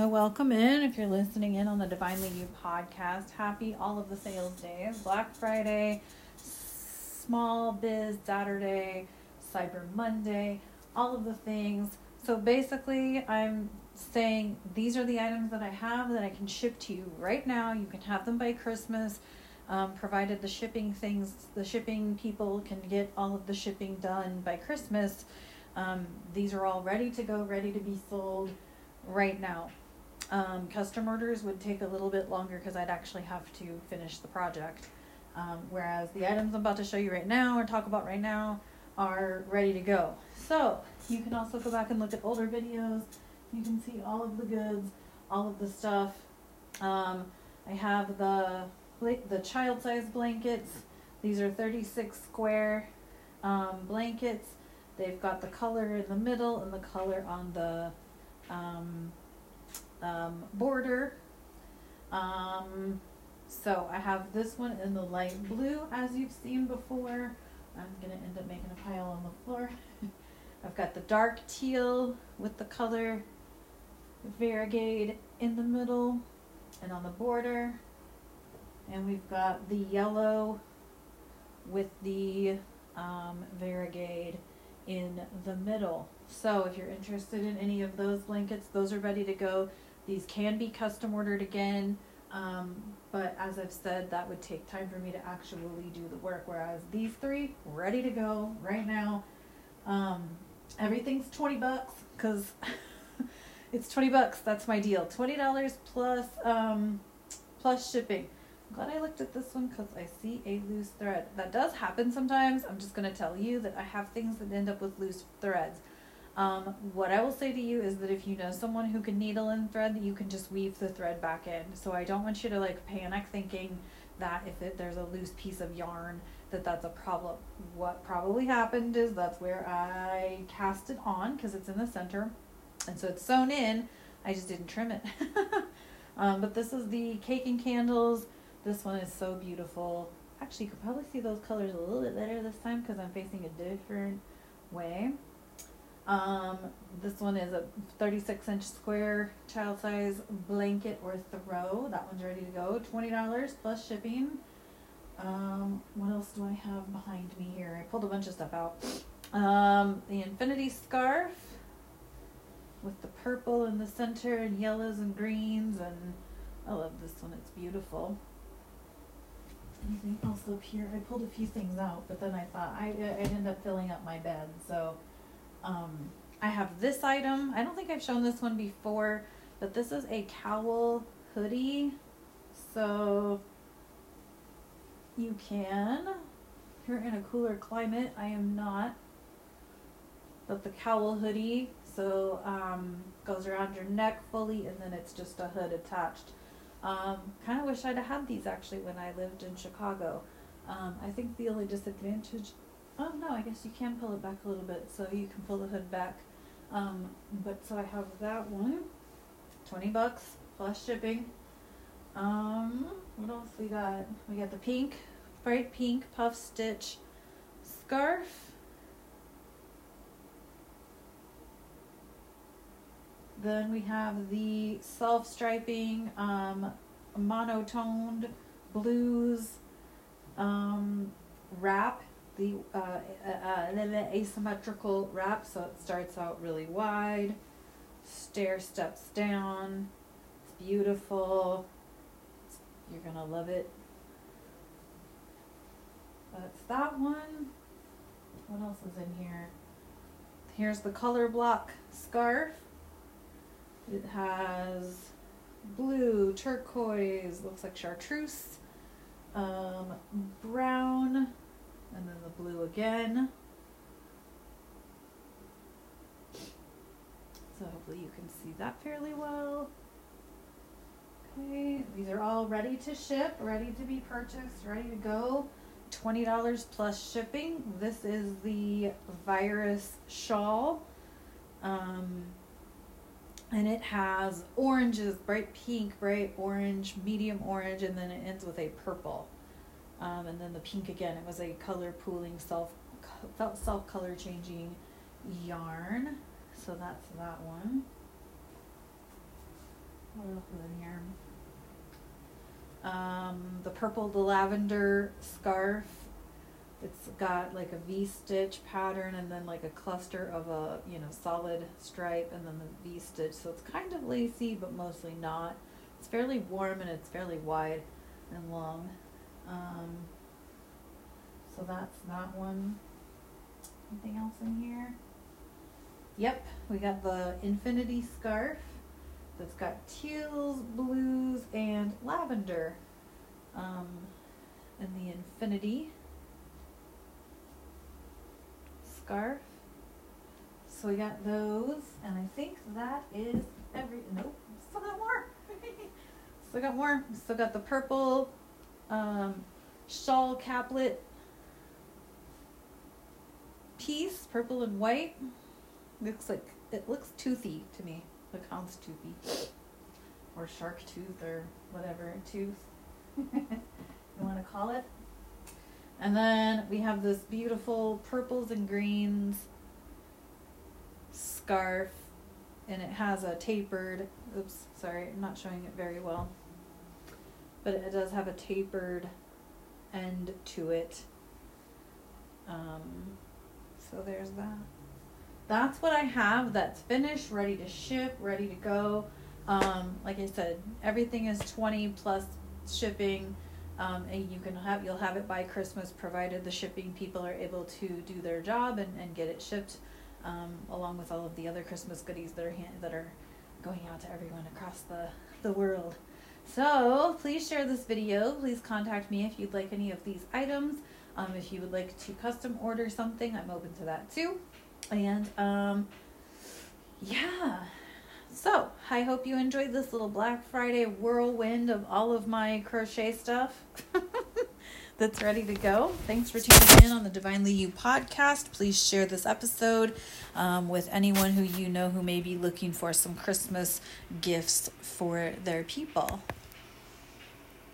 So, welcome in if you're listening in on the Divinely You podcast. Happy all of the sales days Black Friday, Small Biz Saturday, Cyber Monday, all of the things. So, basically, I'm saying these are the items that I have that I can ship to you right now. You can have them by Christmas, um, provided the shipping things, the shipping people can get all of the shipping done by Christmas. Um, these are all ready to go, ready to be sold right now. Um, custom orders would take a little bit longer because I'd actually have to finish the project. Um, whereas the items I'm about to show you right now or talk about right now are ready to go. So you can also go back and look at older videos. You can see all of the goods, all of the stuff. Um, I have the the child size blankets. These are 36 square um, blankets. They've got the color in the middle and the color on the um, um, border. Um, so I have this one in the light blue as you've seen before. I'm going to end up making a pile on the floor. I've got the dark teal with the color variegated in the middle and on the border. And we've got the yellow with the um, variegated in the middle. So if you're interested in any of those blankets, those are ready to go. These can be custom ordered again, um, but as I've said, that would take time for me to actually do the work. Whereas these three, ready to go right now. Um, everything's 20 bucks because it's 20 bucks. That's my deal. $20 plus, um, plus shipping. I'm glad I looked at this one because I see a loose thread. That does happen sometimes. I'm just going to tell you that I have things that end up with loose threads. Um, what I will say to you is that if you know someone who can needle and thread, you can just weave the thread back in. So I don't want you to like panic thinking that if it, there's a loose piece of yarn that that's a problem. What probably happened is that's where I cast it on because it's in the center, and so it's sewn in. I just didn't trim it. um, but this is the cake and candles. This one is so beautiful. Actually, you could probably see those colors a little bit better this time because I'm facing a different way. Um, this one is a 36 inch square child size blanket or throw. That one's ready to go. $20 plus shipping. Um, what else do I have behind me here? I pulled a bunch of stuff out. Um, the infinity scarf with the purple in the center and yellows and greens and I love this one. It's beautiful. Anything else up here? I pulled a few things out, but then I thought I I ended up filling up my bed, so um, I have this item. I don't think I've shown this one before, but this is a cowl hoodie. So you can, if you're in a cooler climate, I am not, but the cowl hoodie, so um, goes around your neck fully and then it's just a hood attached. Um, kind of wish I'd have had these actually when I lived in Chicago. Um, I think the only disadvantage Oh no, I guess you can pull it back a little bit, so you can pull the hood back. Um, but so I have that one, twenty bucks plus shipping. Um, what else we got? We got the pink, bright pink puff stitch scarf. Then we have the self striping, um, monotoned blues um, wrap the uh, uh, uh asymmetrical wrap, so it starts out really wide, stair steps down. It's beautiful. You're gonna love it. That's that one. What else is in here? Here's the color block scarf. It has blue, turquoise, looks like chartreuse, um, brown, and then the blue again. So hopefully you can see that fairly well. Okay, these are all ready to ship, ready to be purchased, ready to go. $20 plus shipping. This is the virus shawl. Um, and it has oranges, bright pink, bright orange, medium orange, and then it ends with a purple. Um, and then the pink again, it was a color pooling self felt self color changing yarn. So that's that one. What else is in here? Um, the purple, the lavender scarf. It's got like a V stitch pattern and then like a cluster of a you know solid stripe and then the V stitch. So it's kind of lacy, but mostly not. It's fairly warm and it's fairly wide and long. Um, so that's that one. Anything else in here? Yep, we got the infinity scarf that's got teals, blues, and lavender. Um, and the infinity scarf. So we got those, and I think that is every. Nope, still got more. still got more. Still got the purple um, shawl caplet piece, purple and white. Looks like it looks toothy to me, like hound's toothy, or shark tooth, or whatever tooth you want to call it. And then we have this beautiful purples and greens scarf, and it has a tapered. Oops, sorry, I'm not showing it very well, but it does have a tapered end to it. Um, so there's that. That's what I have that's finished, ready to ship, ready to go. Um, like I said, everything is 20 plus shipping. Um, and you can have you'll have it by Christmas, provided the shipping people are able to do their job and, and get it shipped, um, along with all of the other Christmas goodies that are hand, that are going out to everyone across the the world. So please share this video. Please contact me if you'd like any of these items. Um, if you would like to custom order something, I'm open to that too. And um, yeah. So I hope you enjoyed this little Black Friday whirlwind of all of my crochet stuff that's ready to go. Thanks for tuning in on the Divinely You podcast. Please share this episode um, with anyone who you know who may be looking for some Christmas gifts for their people.